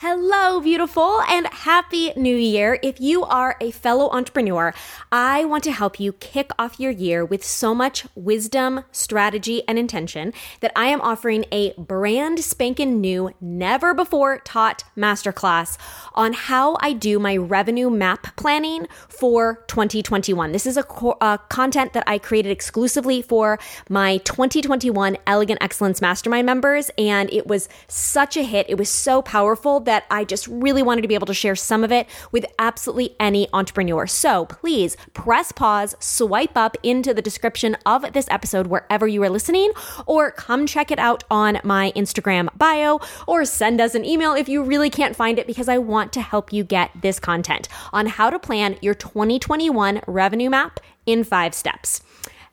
Hello, beautiful, and happy new year. If you are a fellow entrepreneur, I want to help you kick off your year with so much wisdom, strategy, and intention that I am offering a brand spanking new, never before taught masterclass on how I do my revenue map planning for 2021. This is a co- uh, content that I created exclusively for my 2021 Elegant Excellence Mastermind members, and it was such a hit. It was so powerful that I just really wanted to be able to share some of it with absolutely any entrepreneur. So please press pause, swipe up into the description of this episode wherever you are listening, or come check it out on my Instagram bio, or send us an email if you really can't find it because I want to help you get this content on how to plan your 2021 revenue map in five steps.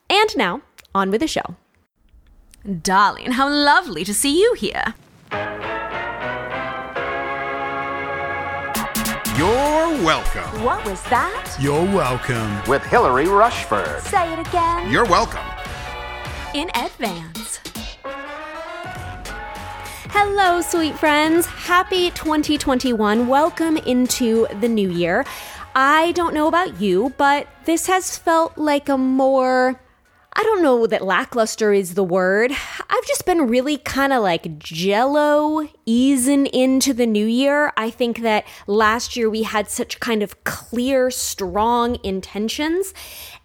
And now, on with the show. Darling, how lovely to see you here. You're welcome. What was that? You're welcome. with Hilary Rushford. Say it again. You're welcome. In advance. Hello, sweet friends. Happy 2021. Welcome into the new year. I don't know about you, but this has felt like a more I don't know that lackluster is the word. I've just been really kind of like jello easing into the new year. I think that last year we had such kind of clear, strong intentions.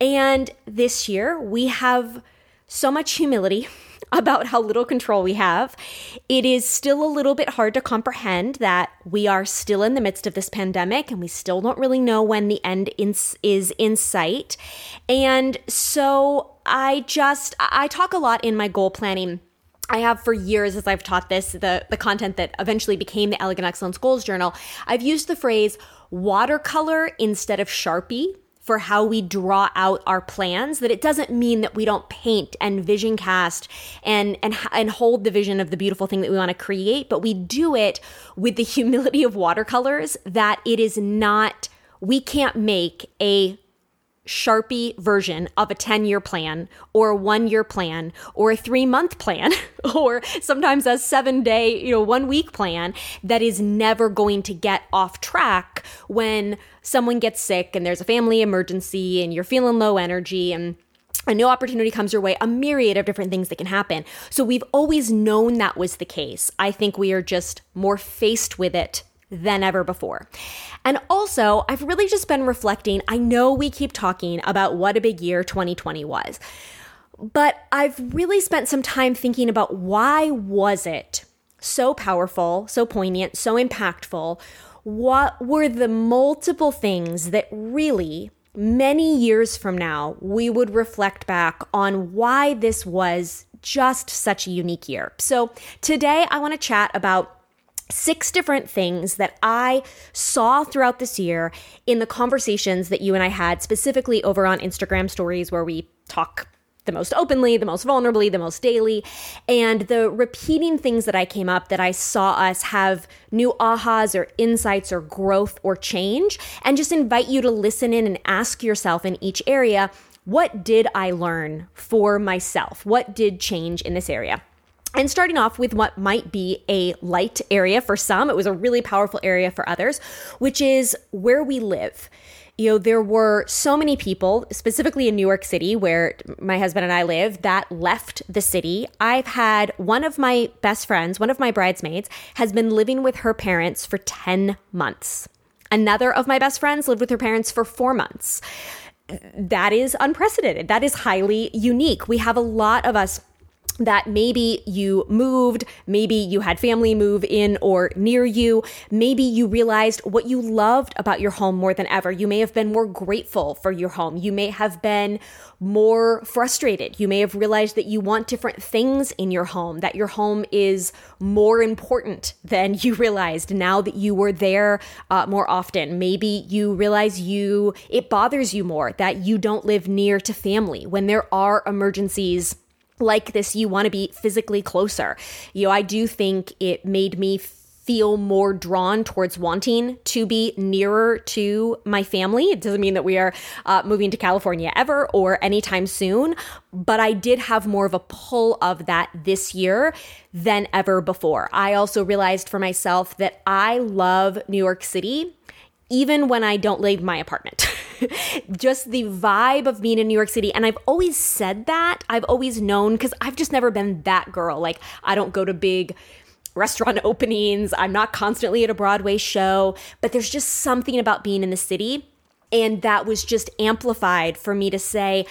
And this year we have so much humility about how little control we have. It is still a little bit hard to comprehend that we are still in the midst of this pandemic and we still don't really know when the end in, is in sight. And so I just, I talk a lot in my goal planning. I have for years, as I've taught this, the, the content that eventually became the Elegant Excellence Goals Journal, I've used the phrase watercolor instead of Sharpie for how we draw out our plans that it doesn't mean that we don't paint and vision cast and and and hold the vision of the beautiful thing that we want to create but we do it with the humility of watercolors that it is not we can't make a Sharpie version of a 10 year plan or a one year plan or a three month plan or sometimes a seven day, you know, one week plan that is never going to get off track when someone gets sick and there's a family emergency and you're feeling low energy and a new opportunity comes your way, a myriad of different things that can happen. So we've always known that was the case. I think we are just more faced with it than ever before. And also, I've really just been reflecting. I know we keep talking about what a big year 2020 was. But I've really spent some time thinking about why was it so powerful, so poignant, so impactful? What were the multiple things that really many years from now we would reflect back on why this was just such a unique year. So, today I want to chat about six different things that I saw throughout this year in the conversations that you and I had, specifically over on Instagram stories, where we talk the most openly, the most vulnerably, the most daily, and the repeating things that I came up that I saw us have new ahas or insights or growth or change, and just invite you to listen in and ask yourself in each area. What did I learn for myself? What did change in this area? And starting off with what might be a light area for some, it was a really powerful area for others, which is where we live. You know, there were so many people, specifically in New York City, where my husband and I live, that left the city. I've had one of my best friends, one of my bridesmaids, has been living with her parents for 10 months. Another of my best friends lived with her parents for four months. That is unprecedented. That is highly unique. We have a lot of us that maybe you moved, maybe you had family move in or near you, maybe you realized what you loved about your home more than ever. You may have been more grateful for your home. You may have been more frustrated. You may have realized that you want different things in your home, that your home is more important than you realized now that you were there uh, more often. Maybe you realize you, it bothers you more that you don't live near to family when there are emergencies like this, you want to be physically closer. You know, I do think it made me feel more drawn towards wanting to be nearer to my family. It doesn't mean that we are uh, moving to California ever or anytime soon, but I did have more of a pull of that this year than ever before. I also realized for myself that I love New York City even when I don't leave my apartment. just the vibe of being in New York City. And I've always said that. I've always known because I've just never been that girl. Like, I don't go to big restaurant openings. I'm not constantly at a Broadway show, but there's just something about being in the city. And that was just amplified for me to say,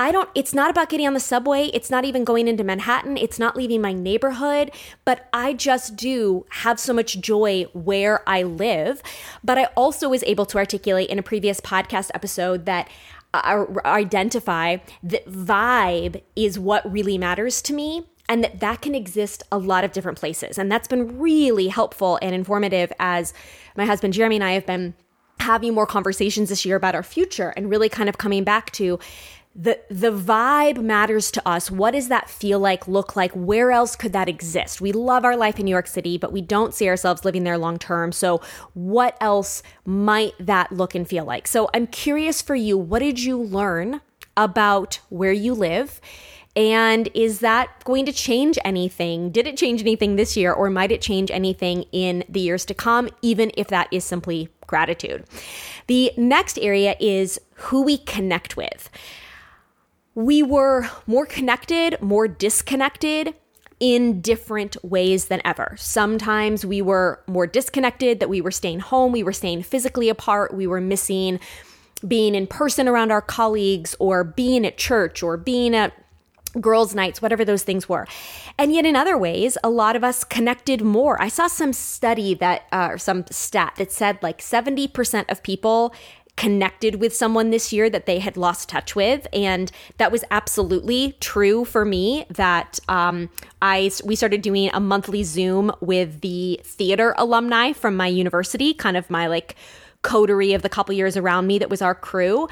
I don't, it's not about getting on the subway. It's not even going into Manhattan. It's not leaving my neighborhood, but I just do have so much joy where I live. But I also was able to articulate in a previous podcast episode that I uh, identify that vibe is what really matters to me and that that can exist a lot of different places. And that's been really helpful and informative as my husband Jeremy and I have been having more conversations this year about our future and really kind of coming back to the the vibe matters to us. What does that feel like, look like? Where else could that exist? We love our life in New York City, but we don't see ourselves living there long term. So, what else might that look and feel like? So, I'm curious for you, what did you learn about where you live? And is that going to change anything? Did it change anything this year, or might it change anything in the years to come, even if that is simply gratitude? The next area is who we connect with. We were more connected, more disconnected in different ways than ever. Sometimes we were more disconnected, that we were staying home, we were staying physically apart, we were missing being in person around our colleagues or being at church or being at girls' nights, whatever those things were. And yet, in other ways, a lot of us connected more. I saw some study that, uh, or some stat that said like 70% of people connected with someone this year that they had lost touch with and that was absolutely true for me that um, i we started doing a monthly zoom with the theater alumni from my university kind of my like coterie of the couple years around me that was our crew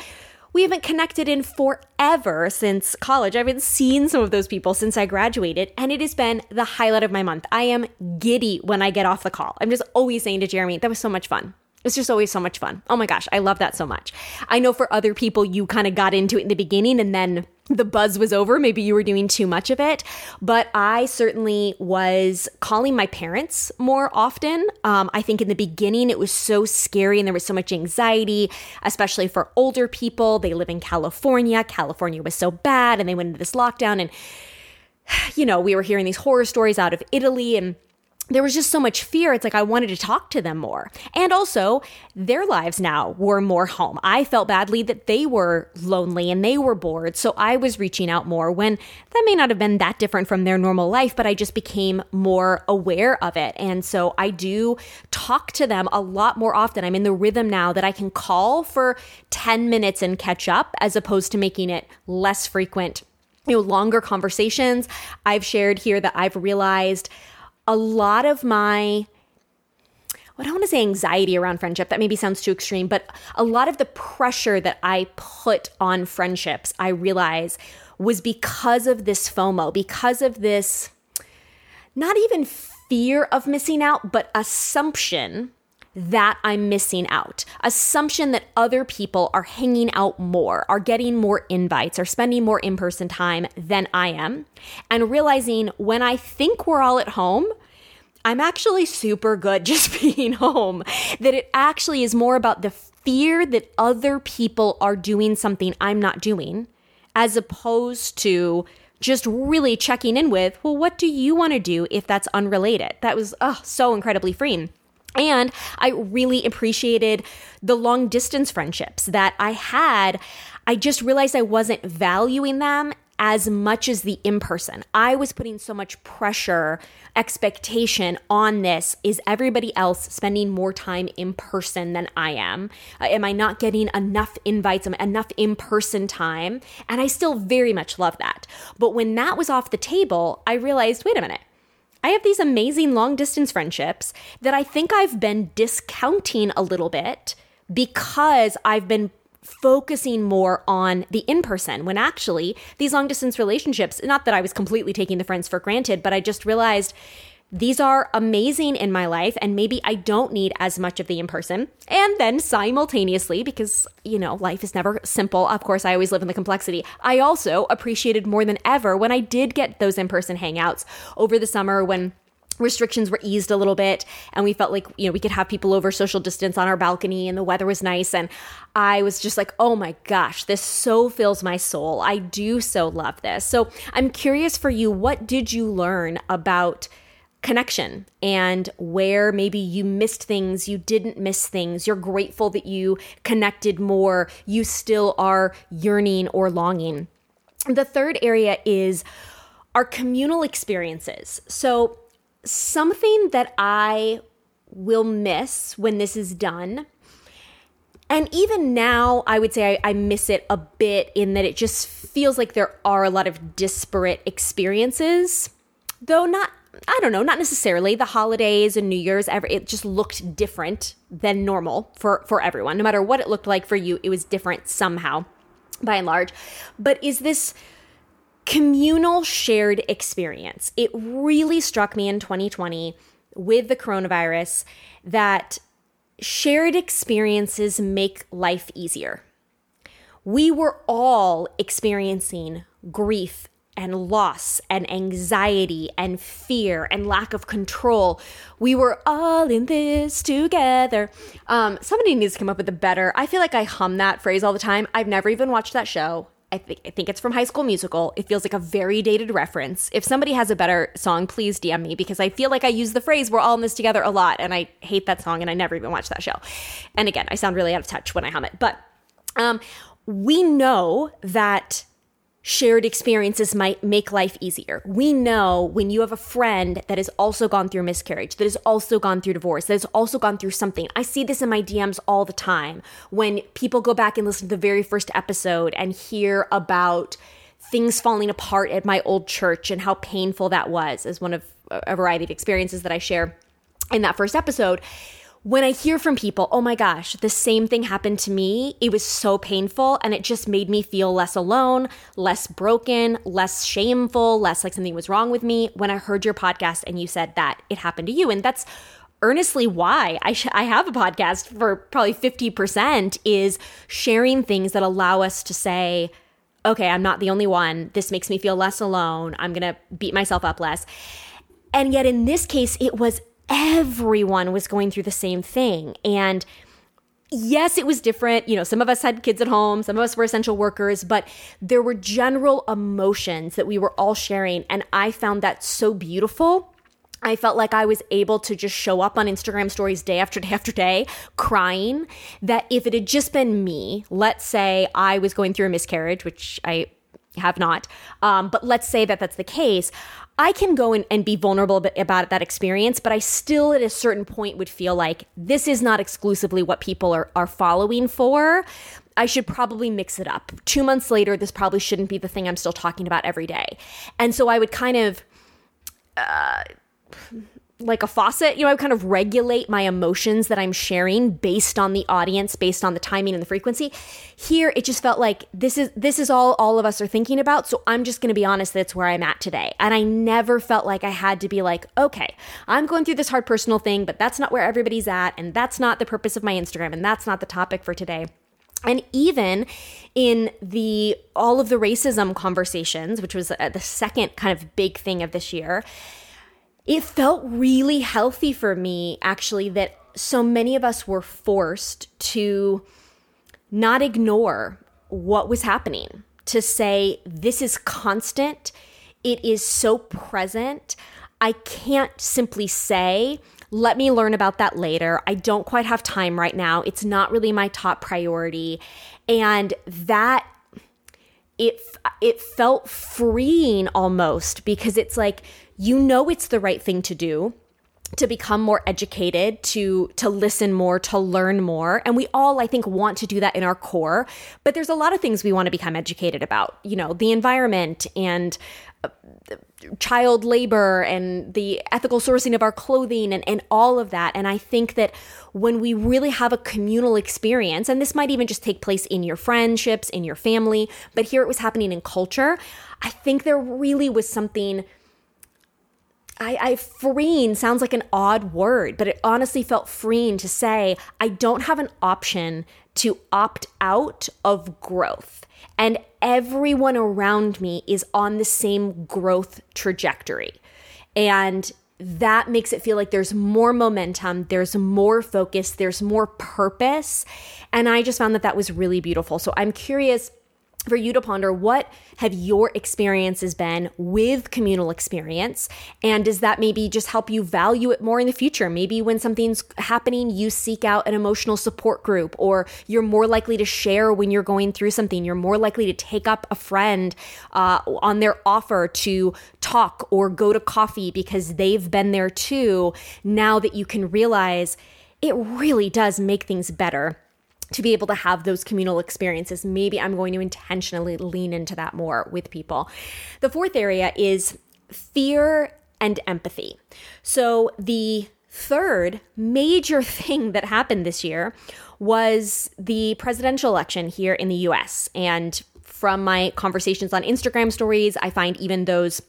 we haven't connected in forever since college. I haven't seen some of those people since I graduated, and it has been the highlight of my month. I am giddy when I get off the call. I'm just always saying to Jeremy, that was so much fun. It's just always so much fun. Oh my gosh, I love that so much. I know for other people, you kind of got into it in the beginning and then the buzz was over. Maybe you were doing too much of it. But I certainly was calling my parents more often. Um, I think in the beginning, it was so scary and there was so much anxiety, especially for older people. They live in California. California was so bad and they went into this lockdown. And, you know, we were hearing these horror stories out of Italy and there was just so much fear. It's like I wanted to talk to them more. And also, their lives now were more home. I felt badly that they were lonely and they were bored. So I was reaching out more when that may not have been that different from their normal life, but I just became more aware of it. And so I do talk to them a lot more often. I'm in the rhythm now that I can call for 10 minutes and catch up as opposed to making it less frequent, you know, longer conversations. I've shared here that I've realized a lot of my what I want to say anxiety around friendship. That maybe sounds too extreme, but a lot of the pressure that I put on friendships, I realize was because of this FOMO, because of this not even fear of missing out, but assumption that I'm missing out. Assumption that other people are hanging out more, are getting more invites, are spending more in person time than I am. And realizing when I think we're all at home, I'm actually super good just being home. That it actually is more about the fear that other people are doing something I'm not doing, as opposed to just really checking in with, well, what do you want to do if that's unrelated? That was oh, so incredibly freeing. And I really appreciated the long distance friendships that I had. I just realized I wasn't valuing them as much as the in person. I was putting so much pressure, expectation on this. Is everybody else spending more time in person than I am? Uh, am I not getting enough invites, enough in person time? And I still very much love that. But when that was off the table, I realized wait a minute. I have these amazing long distance friendships that I think I've been discounting a little bit because I've been focusing more on the in person when actually these long distance relationships, not that I was completely taking the friends for granted, but I just realized these are amazing in my life, and maybe I don't need as much of the in person. And then simultaneously, because, you know, life is never simple, of course, I always live in the complexity. I also appreciated more than ever when I did get those in person hangouts over the summer when restrictions were eased a little bit and we felt like you know we could have people over social distance on our balcony and the weather was nice and i was just like oh my gosh this so fills my soul i do so love this so i'm curious for you what did you learn about connection and where maybe you missed things, you didn't miss things, you're grateful that you connected more, you still are yearning or longing. The third area is our communal experiences. So, something that I will miss when this is done. And even now, I would say I, I, miss it a bit in that it just feels like there are a lot of disparate experiences, though not I don't know, not necessarily the holidays and New Year's ever it just looked different than normal for for everyone. No matter what it looked like for you, it was different somehow by and large. But is this communal shared experience? It really struck me in 2020 with the coronavirus that shared experiences make life easier. We were all experiencing grief and loss and anxiety and fear and lack of control. We were all in this together. Um, somebody needs to come up with a better. I feel like I hum that phrase all the time. I've never even watched that show. I think I think it's from High School Musical. It feels like a very dated reference. If somebody has a better song, please DM me because I feel like I use the phrase "we're all in this together" a lot, and I hate that song, and I never even watched that show. And again, I sound really out of touch when I hum it, but um, we know that shared experiences might make life easier. We know when you have a friend that has also gone through miscarriage, that has also gone through divorce, that has also gone through something. I see this in my DMs all the time when people go back and listen to the very first episode and hear about things falling apart at my old church and how painful that was as one of a variety of experiences that I share in that first episode when I hear from people, oh my gosh, the same thing happened to me, it was so painful and it just made me feel less alone, less broken, less shameful, less like something was wrong with me. When I heard your podcast and you said that it happened to you, and that's earnestly why I, sh- I have a podcast for probably 50% is sharing things that allow us to say, okay, I'm not the only one. This makes me feel less alone. I'm going to beat myself up less. And yet in this case, it was everyone was going through the same thing. And yes, it was different. You know, some of us had kids at home, some of us were essential workers, but there were general emotions that we were all sharing. And I found that so beautiful. I felt like I was able to just show up on Instagram stories day after day after day crying. That if it had just been me, let's say I was going through a miscarriage, which I have not, um, but let's say that that's the case, I can go in and be vulnerable about that experience, but I still at a certain point would feel like this is not exclusively what people are, are following for. I should probably mix it up. Two months later, this probably shouldn't be the thing I'm still talking about every day. And so I would kind of. Uh, like a faucet, you know, I kind of regulate my emotions that I'm sharing based on the audience, based on the timing and the frequency. Here it just felt like this is this is all all of us are thinking about, so I'm just going to be honest that's where I'm at today. And I never felt like I had to be like, okay, I'm going through this hard personal thing, but that's not where everybody's at and that's not the purpose of my Instagram and that's not the topic for today. And even in the all of the racism conversations, which was uh, the second kind of big thing of this year, it felt really healthy for me actually that so many of us were forced to not ignore what was happening, to say, this is constant, it is so present. I can't simply say, let me learn about that later. I don't quite have time right now. It's not really my top priority. And that it it felt freeing almost because it's like you know it's the right thing to do to become more educated to to listen more to learn more. And we all i think want to do that in our core but there's a lot of things we want to become educated about you know the environment and uh, child labor and the ethical sourcing of our clothing and, and all of that. And i think that when we really have a communal experience and this might even just take place in your friendships in your family but here it was happening in culture i think there really was something I, I freeing sounds like an odd word, but it honestly felt freeing to say I don't have an option to opt out of growth. And everyone around me is on the same growth trajectory. And that makes it feel like there's more momentum, there's more focus, there's more purpose. And I just found that that was really beautiful. So I'm curious for you to ponder what have your experiences been with communal experience? And does that maybe just help you value it more in the future? Maybe when something's happening you seek out an emotional support group or you're more likely to share when you're going through something. You're more likely to take up a friend uh, on their offer to talk or go to coffee because they've been there too. Now that you can realize it really does make things better to be able to have those communal experiences. Maybe I'm going to intentionally lean into that more with people. The fourth area is fear and empathy. So the third major thing that happened this year was the presidential election here in the US. And from my conversations on Instagram stories, I find even those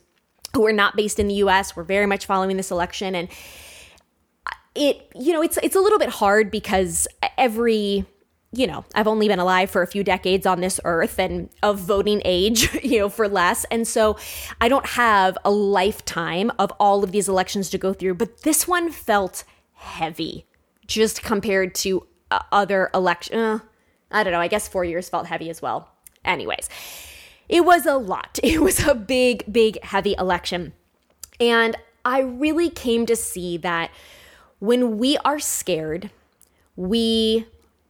who are not based in the US were very much following this election and it you know it's it's a little bit hard because every you know, I've only been alive for a few decades on this earth and of voting age, you know, for less. And so I don't have a lifetime of all of these elections to go through, but this one felt heavy just compared to uh, other election. Uh, I don't know. I guess four years felt heavy as well. Anyways, it was a lot. It was a big, big, heavy election. And I really came to see that when we are scared, we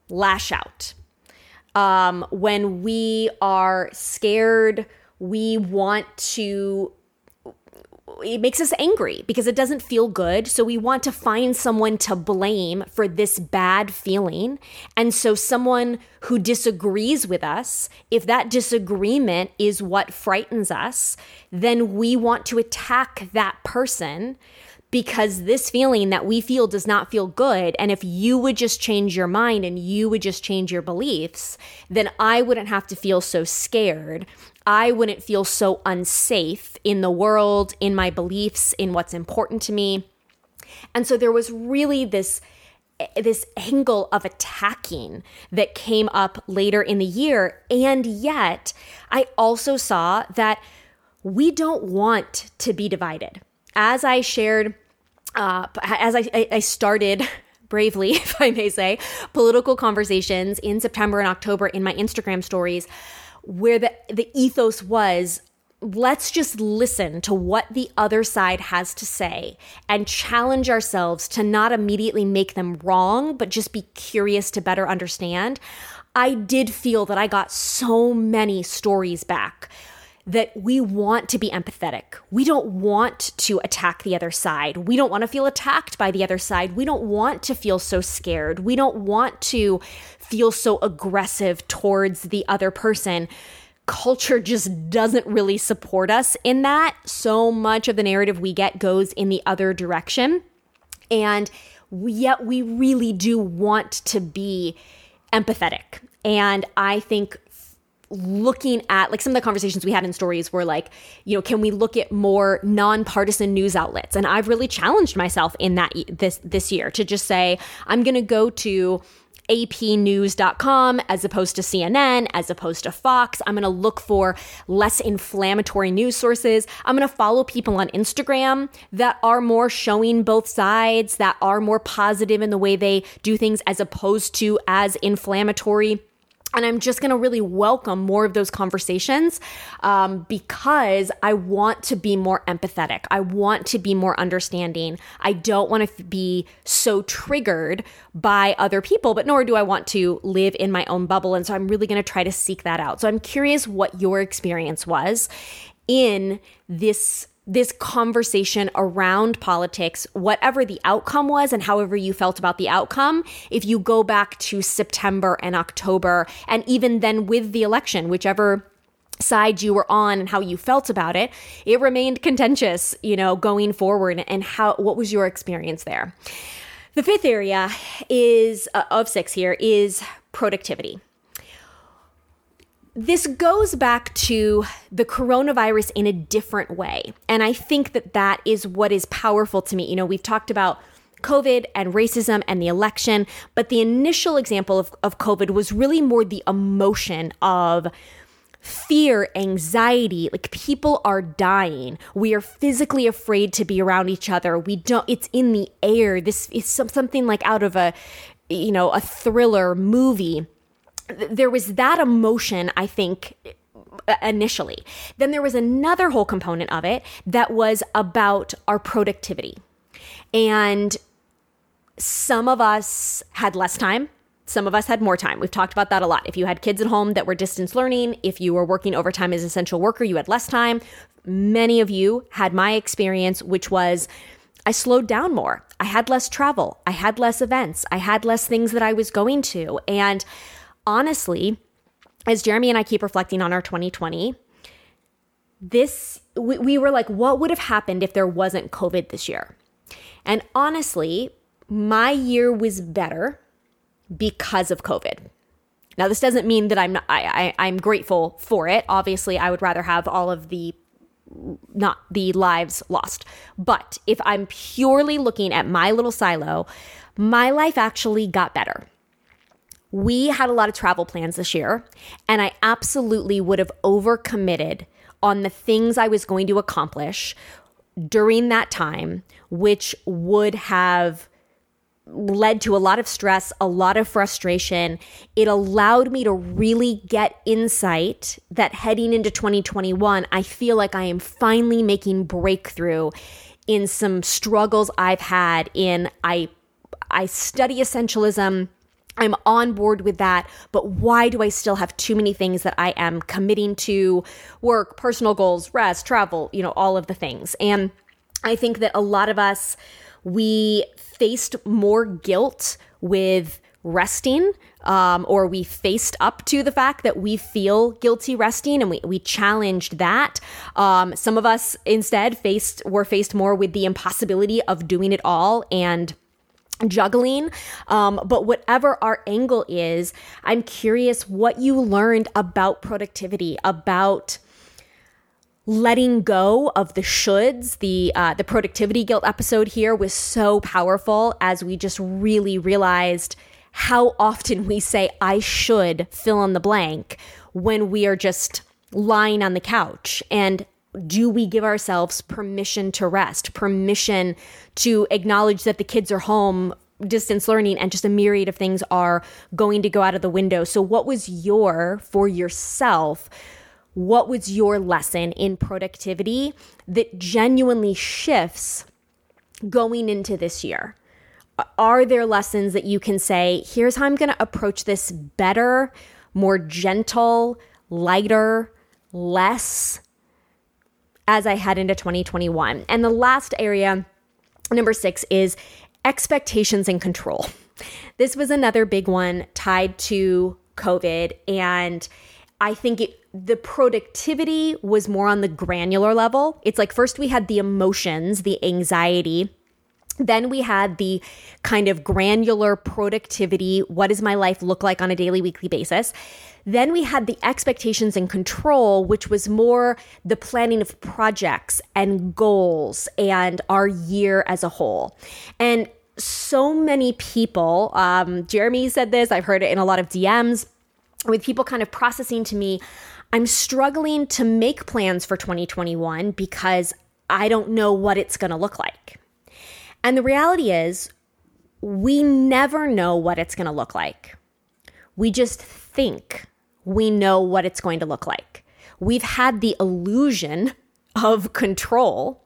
lash out. Um, when we are scared, we want to it makes us angry because it doesn't feel good. So we want to find someone to blame for this bad feeling. And so someone who disagrees with us, if that disagreement is what frightens us, then we want to attack that person because this feeling that we feel does not feel good. And if you would just change your mind and you would just change your beliefs, then I wouldn't have to feel so scared. I wouldn't feel so unsafe in the world, in my beliefs, in what's important to me. And so there was really this this angle of attacking that came up later in the year. And yet, I also saw that we don't want to be divided as I shared, uh, as I, I started bravely, if I may say, political conversations in September and October in my Instagram stories, where the, the ethos was let's just listen to what the other side has to say and challenge ourselves to not immediately make them wrong, but just be curious to better understand. I did feel that I got so many stories back that we want to be empathetic. We don't want to attack the other side. We don't want to feel attacked by the other side. We don't want to feel so scared. We don't want to feel so aggressive towards the other person. Culture just doesn't really support us in that. So much of the narrative we get goes in the other direction. And yet we really do want to be empathetic. And I think looking at like some of the conversations we had in stories were like, you know, can we look at more nonpartisan news outlets? And I've really challenged myself in that this this year to just say I'm going to go to apnews.com as opposed to CNN, as opposed to Fox. I'm going to look for less inflammatory news sources. I'm going to follow people on Instagram that are more showing both sides, that are more positive in the way they do things as opposed to as inflammatory and I'm just going to really welcome more of those conversations um, because I want to be more empathetic. I want to be more understanding. I don't want to be so triggered by other people, but nor do I want to live in my own bubble. And so I'm really going to try to seek that out. So I'm curious what your experience was in this this conversation around politics, whatever the outcome was and however you felt about the outcome, if you go back to September and October, and even then with the election, whichever side you were on and how you felt about it, it remained contentious, you know, going forward. And how, what was your experience there? The fifth area is uh, of six here is productivity this goes back to the coronavirus in a different way. And I think that that is what is powerful to me. You know, we've talked about COVID and racism and the election, but the initial example of, of COVID was really more the emotion of fear, anxiety, like people are dying. We are physically afraid to be around each other. We don't, it's in the air. This is something like out of a, you know, a thriller movie. There was that emotion, I think, initially. Then there was another whole component of it that was about our productivity. And some of us had less time some of us had more time. We've talked about that a lot. If you had kids at home that were distance learning, if you were working overtime as an essential worker, you had less time. Many of you had my experience, which was I slowed down more. I had less travel. I had less events. I had less things that I was going to. And honestly, as Jeremy and I keep reflecting on our 2020, this, we, we were like, what would have happened if there wasn't COVID this year? And honestly, my year was better because of COVID. Now, this doesn't mean that I'm not, I, I, I'm grateful for it. Obviously, I would rather have all of the not the lives lost. But if I'm purely looking at my little silo, my life actually got better. We had a lot of travel plans this year, and I absolutely would have overcommitted on the things I was going to accomplish during that time, which would have led to a lot of stress, a lot of frustration. It allowed me to really get insight that heading into 2021, I feel like I am finally making breakthrough in some struggles I've had in I I study essentialism. I'm on board with that, but why do I still have too many things that I am committing to work, personal goals, rest, travel, you know, all of the things. And I think that a lot of us we faced more guilt with resting um, or we faced up to the fact that we feel guilty resting and we, we challenged that um, some of us instead faced were faced more with the impossibility of doing it all and juggling um, but whatever our angle is i'm curious what you learned about productivity about letting go of the shoulds. The uh, the productivity guilt episode here was so powerful as we just really realized how often we say I should fill in the blank when we are just lying on the couch and do we give ourselves permission to rest, permission to acknowledge that the kids are home distance learning and just a myriad of things are going to go out of the window. So what was your for yourself what was your lesson in productivity that genuinely shifts going into this year? Are there lessons that you can say, here's how I'm going to approach this better, more gentle, lighter, less as I head into 2021? And the last area, number six, is expectations and control. This was another big one tied to COVID. And I think it, the productivity was more on the granular level. It's like first we had the emotions, the anxiety. Then we had the kind of granular productivity. What does my life look like on a daily, weekly basis? Then we had the expectations and control, which was more the planning of projects and goals and our year as a whole. And so many people, um, Jeremy said this, I've heard it in a lot of DMs with people kind of processing to me, I'm struggling to make plans for 2021 because I don't know what it's going to look like. And the reality is, we never know what it's going to look like. We just think we know what it's going to look like. We've had the illusion of control.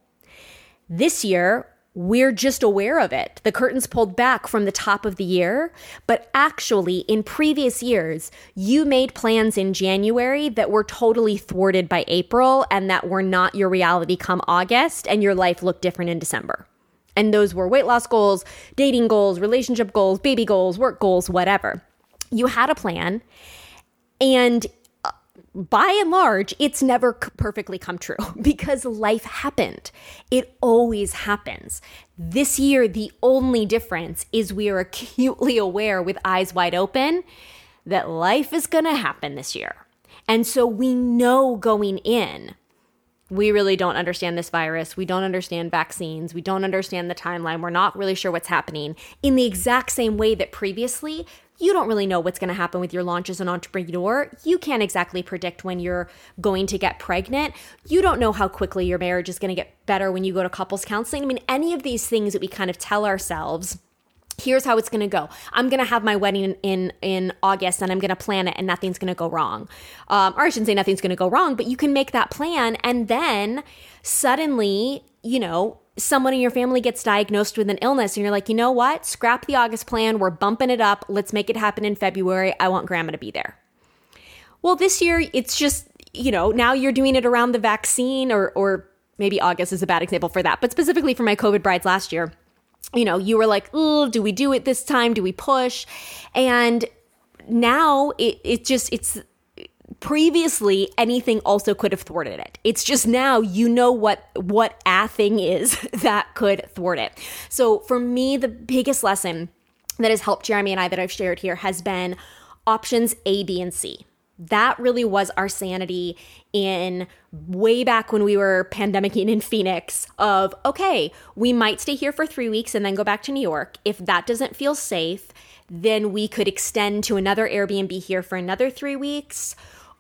This year, we're just aware of it. The curtains pulled back from the top of the year. But actually, in previous years, you made plans in January that were totally thwarted by April and that were not your reality come August, and your life looked different in December. And those were weight loss goals, dating goals, relationship goals, baby goals, work goals, whatever. You had a plan. And uh, by and large, it's never perfectly come true because life happened. It always happens. This year, the only difference is we are acutely aware with eyes wide open that life is going to happen this year. And so we know going in, we really don't understand this virus. We don't understand vaccines. We don't understand the timeline. We're not really sure what's happening in the exact same way that previously you don't really know what's going to happen with your launch as an entrepreneur. You can't exactly predict when you're going to get pregnant. You don't know how quickly your marriage is going to get better when you go to couples counseling. I mean, any of these things that we kind of tell ourselves here's how it's going to go i'm going to have my wedding in, in, august and i'm going to plan it and nothing's going to go wrong um, or i shouldn't say nothing's going to go wrong but you can make that plan and then suddenly you know someone in your family gets diagnosed with an illness and you're like, you know what? Scrap the August plan. We're bumping it up. Let's make it happen in February. I want grandma to be there. Well, this year it's just, you know, now you're doing it around the vaccine or, or maybe August is a bad example for that, but specifically for my COVID brides last year, you know, you were like, oh, do we do it this time? Do we push? And now it, it just, it's, previously anything also could have thwarted it it's just now you know what what a thing is that could thwart it so for me the biggest lesson that has helped jeremy and i that i've shared here has been options a b and c that really was our sanity in way back when we were pandemicing in Phoenix of okay, we might stay here for 3 weeks and then go back to New York. If that doesn't feel safe, then we could extend to another Airbnb here for another 3 weeks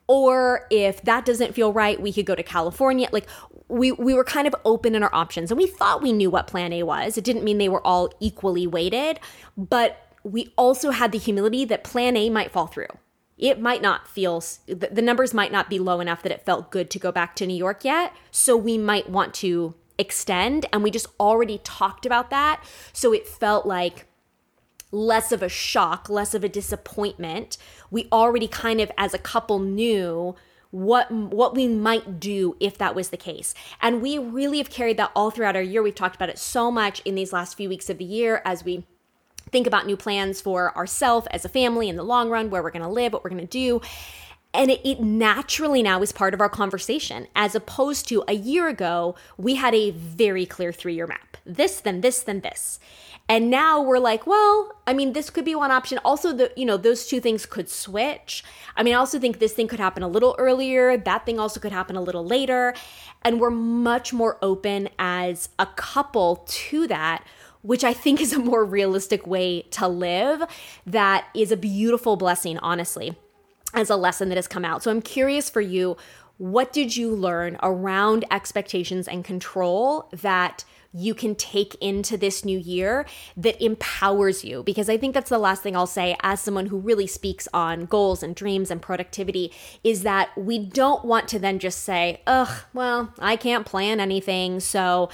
or if that doesn't feel right, we could go to California. Like we we were kind of open in our options and we thought we knew what plan A was. It didn't mean they were all equally weighted, but we also had the humility that plan A might fall through. It might not feel the numbers might not be low enough that it felt good to go back to New York yet, so we might want to extend and we just already talked about that. So it felt like less of a shock, less of a disappointment. We already kind of as a couple knew what what we might do if that was the case. And we really have carried that all throughout our year. We've talked about it so much in these last few weeks of the year as we think about new plans for ourselves as a family in the long run, where we're going to live, what we're going to do. And it, it, naturally now is part of our conversation, as opposed to a year ago, we had a very clear three year map this, then this, then this. And now we're like, well, I mean, this could be one option. Also, the you know, those two things could switch. I mean, I also think this thing could happen a little earlier. That thing also could happen a little later. And we're much more open as a couple to that which I think is a more realistic way to live that is a beautiful blessing, honestly, as a lesson that has come out. So I'm curious for you, what did you learn around expectations and control that you can take into this new year that empowers you. Because I think that's the last thing I'll say as someone who really speaks on goals and dreams and productivity is that we don't want to then just say, ugh, well, I can't plan anything. So,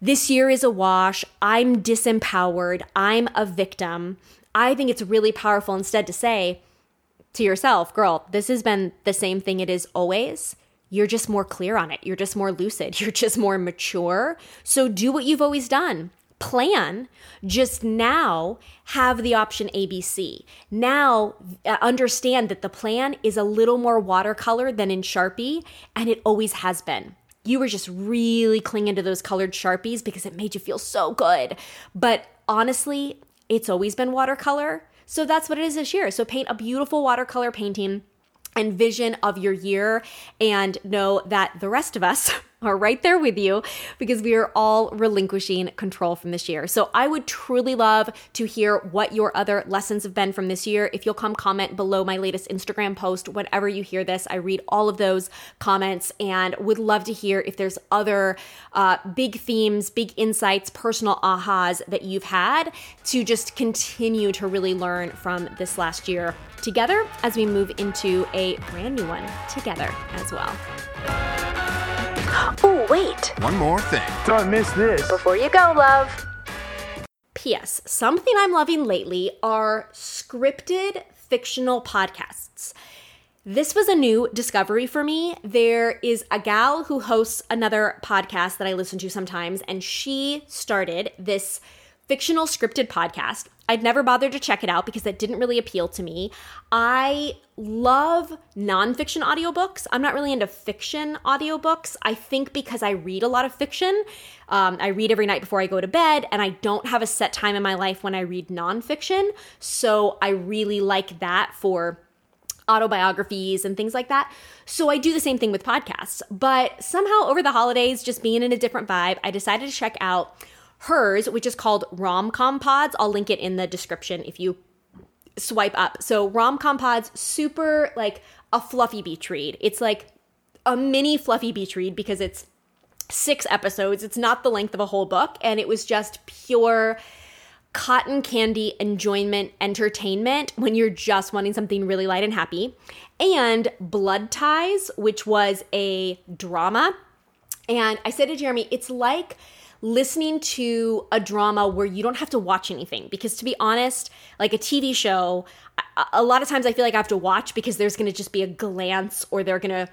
this year is a wash. I'm disempowered. I'm a victim. I think it's really powerful instead to say to yourself, girl, this has been the same thing it is always you're just more clear on it. You're just more lucid. You're just more mature. So do what you've always done. Plan, just now have the option ABC. Now uh, understand that the plan is a little more watercolor than in Sharpie, and it always has been. You were just really clinging to those colored Sharpies because it made you feel so good. But honestly, it's always been watercolor. So that's what it is this year. So paint a beautiful watercolor painting and vision of your year and know that the rest of us are right there with you because we are all relinquishing control from this year. So I would truly love to hear what your other lessons have been from this year. If you'll come comment below my latest Instagram post whenever you hear this, I read all of those comments and would love to hear if there's other uh, big themes, big insights, personal ahas that you've had to just continue to really learn from this last year together as we move into a brand new one together as well. Oh, wait. One more thing. Don't miss this. Before you go, love. P.S. Something I'm loving lately are scripted fictional podcasts. This was a new discovery for me. There is a gal who hosts another podcast that I listen to sometimes, and she started this fictional scripted podcast. I'd never bothered to check it out because it didn't really appeal to me. I love nonfiction audiobooks. I'm not really into fiction audiobooks. I think because I read a lot of fiction, um, I read every night before I go to bed, and I don't have a set time in my life when I read nonfiction. So I really like that for autobiographies and things like that. So I do the same thing with podcasts. But somehow over the holidays, just being in a different vibe, I decided to check out hers, which is called Rom Com Pods. I'll link it in the description if you swipe up. So Rom Com Pods, super like a fluffy beach read. It's like a mini fluffy beach read because it's six episodes. It's not the length of a whole book. And it was just pure cotton candy enjoyment entertainment when you're just wanting something really light and happy. And Blood Ties, which was a drama. And I said to Jeremy, it's like listening to a drama where you don't have to watch anything. Because to be honest like a tv show a lot of times i feel like i have to watch because there's going to just be a glance or they're going to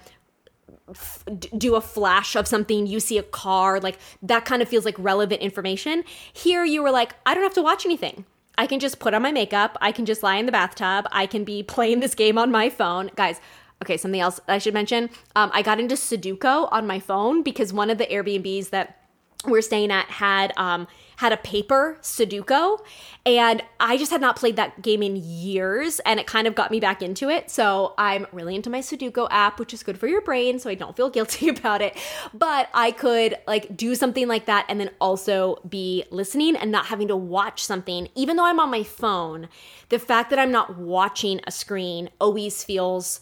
do a flash of something you see a car like that kind of feels like relevant information. Here you were like i don't have to watch anything. I can just put on my makeup i can just lie in the bathtub i can be playing this game on my phone. Guys okay something else i should mention. Um, i got into sudoku on my phone because one of the airbnbs that we're staying at had um had a paper Sudoku and I just had not played that game in years and it kind of got me back into it. So I'm really into my Sudoku app, which is good for your brain, so I don't feel guilty about it. But I could like do something like that and then also be listening and not having to watch something even though I'm on my phone. The fact that I'm not watching a screen always feels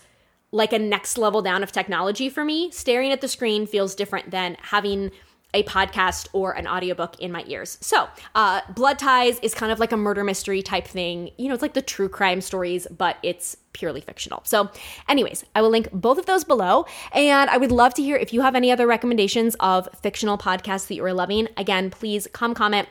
like a next level down of technology for me. Staring at the screen feels different than having a podcast or an audiobook in my ears. So, uh, Blood Ties is kind of like a murder mystery type thing. You know, it's like the true crime stories, but it's purely fictional. So, anyways, I will link both of those below. And I would love to hear if you have any other recommendations of fictional podcasts that you are loving. Again, please come comment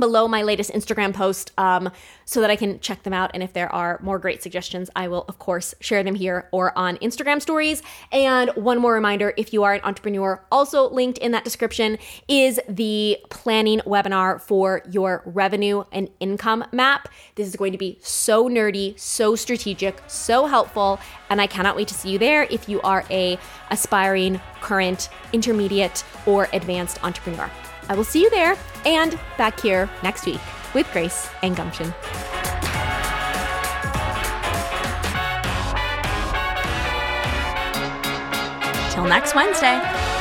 below my latest Instagram post um, so that I can check them out. And if there are more great suggestions, I will, of course, share them here or on Instagram stories. And one more reminder if you are an entrepreneur, also linked in that description is the planning webinar for your revenue and income map. This is going to be so nerdy, so strategic, so helpful. And I cannot wait to see you there if you are a aspiring, current, intermediate, or advanced entrepreneur. I will see you there and back here next week with Grace and Gumption. Till next Wednesday.